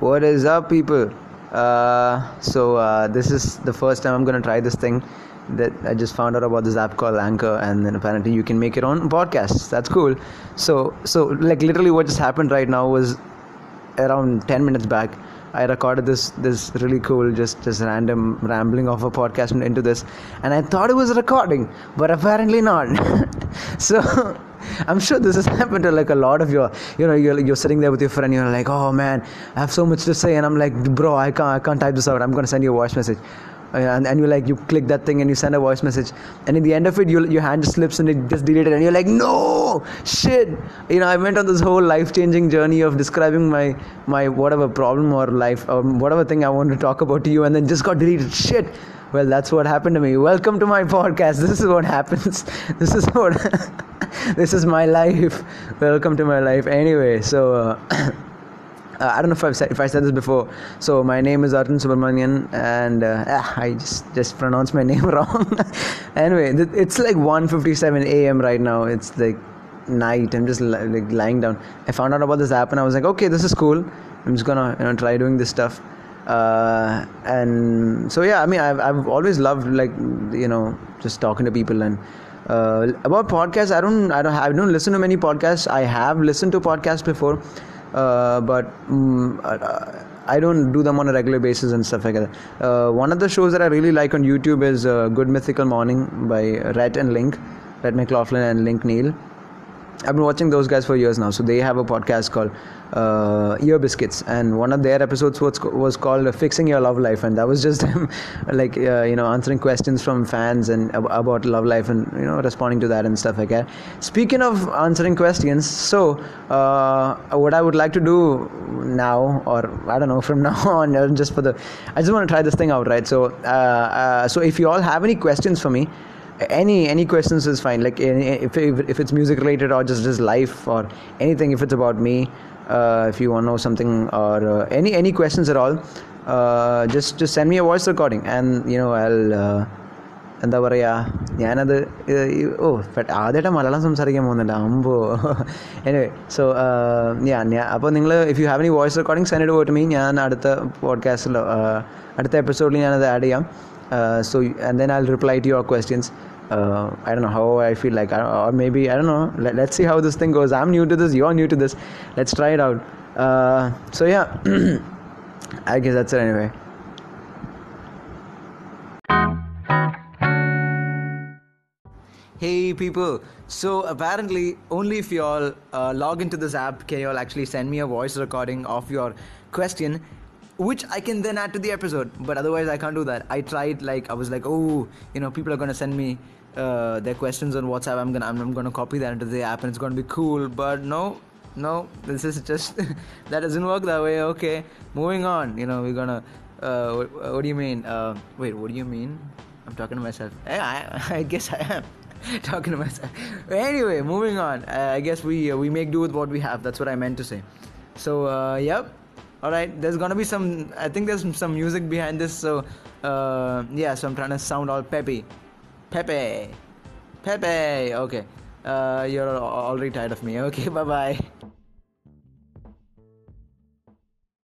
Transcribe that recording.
What is up, people? Uh, so uh, this is the first time I'm gonna try this thing. That I just found out about this app called Anchor, and then apparently you can make your own podcasts. That's cool. So, so like literally, what just happened right now was around 10 minutes back. I recorded this this really cool, just just random rambling of a podcast into this, and I thought it was recording, but apparently not. so I'm sure this has happened to like a lot of your, you know, you're, you're sitting there with your friend, you're like, oh man, I have so much to say, and I'm like, bro, I can't, I can't type this out. I'm gonna send you a voice message. Uh, and, and you like you click that thing and you send a voice message. And in the end of it you, your hand slips and it just deleted and you're like no shit. You know i went on this whole life changing journey of describing my my whatever problem or life or whatever thing i want to talk about to you and then just got deleted. Shit. Well that's what happened to me. Welcome to my podcast. This is what happens. This is what this is my life welcome to my life anyway so uh, uh, I don't know if I've said if I said this before. So my name is Arjun Subramanian, and uh, ah, I just just pronounced my name wrong. anyway, it's like 1:57 a.m. right now. It's like night. I'm just li- like lying down. I found out about this app, and I was like, okay, this is cool. I'm just gonna you know try doing this stuff. Uh, and so yeah, I mean, I've I've always loved like you know just talking to people and. Uh, about podcasts, I don't, I don't, I don't listen to many podcasts. I have listened to podcasts before, uh, but um, I don't do them on a regular basis and stuff like that. Uh, one of the shows that I really like on YouTube is uh, Good Mythical Morning by Rhett and Link, Rhett McLaughlin and Link Neal. I've been watching those guys for years now. So they have a podcast called uh, Ear Biscuits, and one of their episodes was, was called "Fixing Your Love Life," and that was just them, like uh, you know, answering questions from fans and about love life, and you know, responding to that and stuff like that. Speaking of answering questions, so uh, what I would like to do now, or I don't know, from now on, just for the, I just want to try this thing out, right? So, uh, uh, so if you all have any questions for me any any questions is fine like if, if, if it's music related or just just life or anything if it's about me uh, if you want to know something or uh, any any questions at all uh, just just send me a voice recording and you know i'll uh, എന്താ പറയുക ഞാനത് ഓ ആദ്യമായിട്ട് മലയാളം സംസാരിക്കാൻ പോകുന്നുണ്ട് അമ്പോ anyway so ഞാൻ അപ്പോൾ നിങ്ങൾ if you have any voice recording send it me ഞാൻ അടുത്ത പോഡ്കാസ്റ്റിലോ അടുത്ത എപ്പിസോഡിൽ ഞാനത് ആഡ് ചെയ്യാം uh, so and then i'll reply to your questions. Uh, i don't know how i feel like or maybe i don't know. Let, us see how this thing goes. I'm new to this you're new to this. Let's try it out. Uh, so yeah. I guess that's it anyway. Hey people. So apparently only if y'all uh, log into this app can y'all actually send me a voice recording of your question which I can then add to the episode. But otherwise, I can't do that. I tried like I was like, oh, you know, people are gonna send me uh, their questions on WhatsApp. I'm gonna I'm, gonna copy that into the app, and it's gonna be cool. But no, no, this is just that doesn't work that way. Okay, moving on. You know, we're gonna. Uh, what, what, do you mean? Uh, wait, what do you mean? I'm talking to myself. I, I, I guess I am. talking to myself. Anyway, moving on. Uh, I guess we uh, we make do with what we have. That's what I meant to say. So uh, yep. All right. There's gonna be some. I think there's some, music behind this. So uh, yeah. So I'm trying to sound all peppy. Pepe. Pepe. Okay. Uh, you're already tired of me. Okay. Bye bye.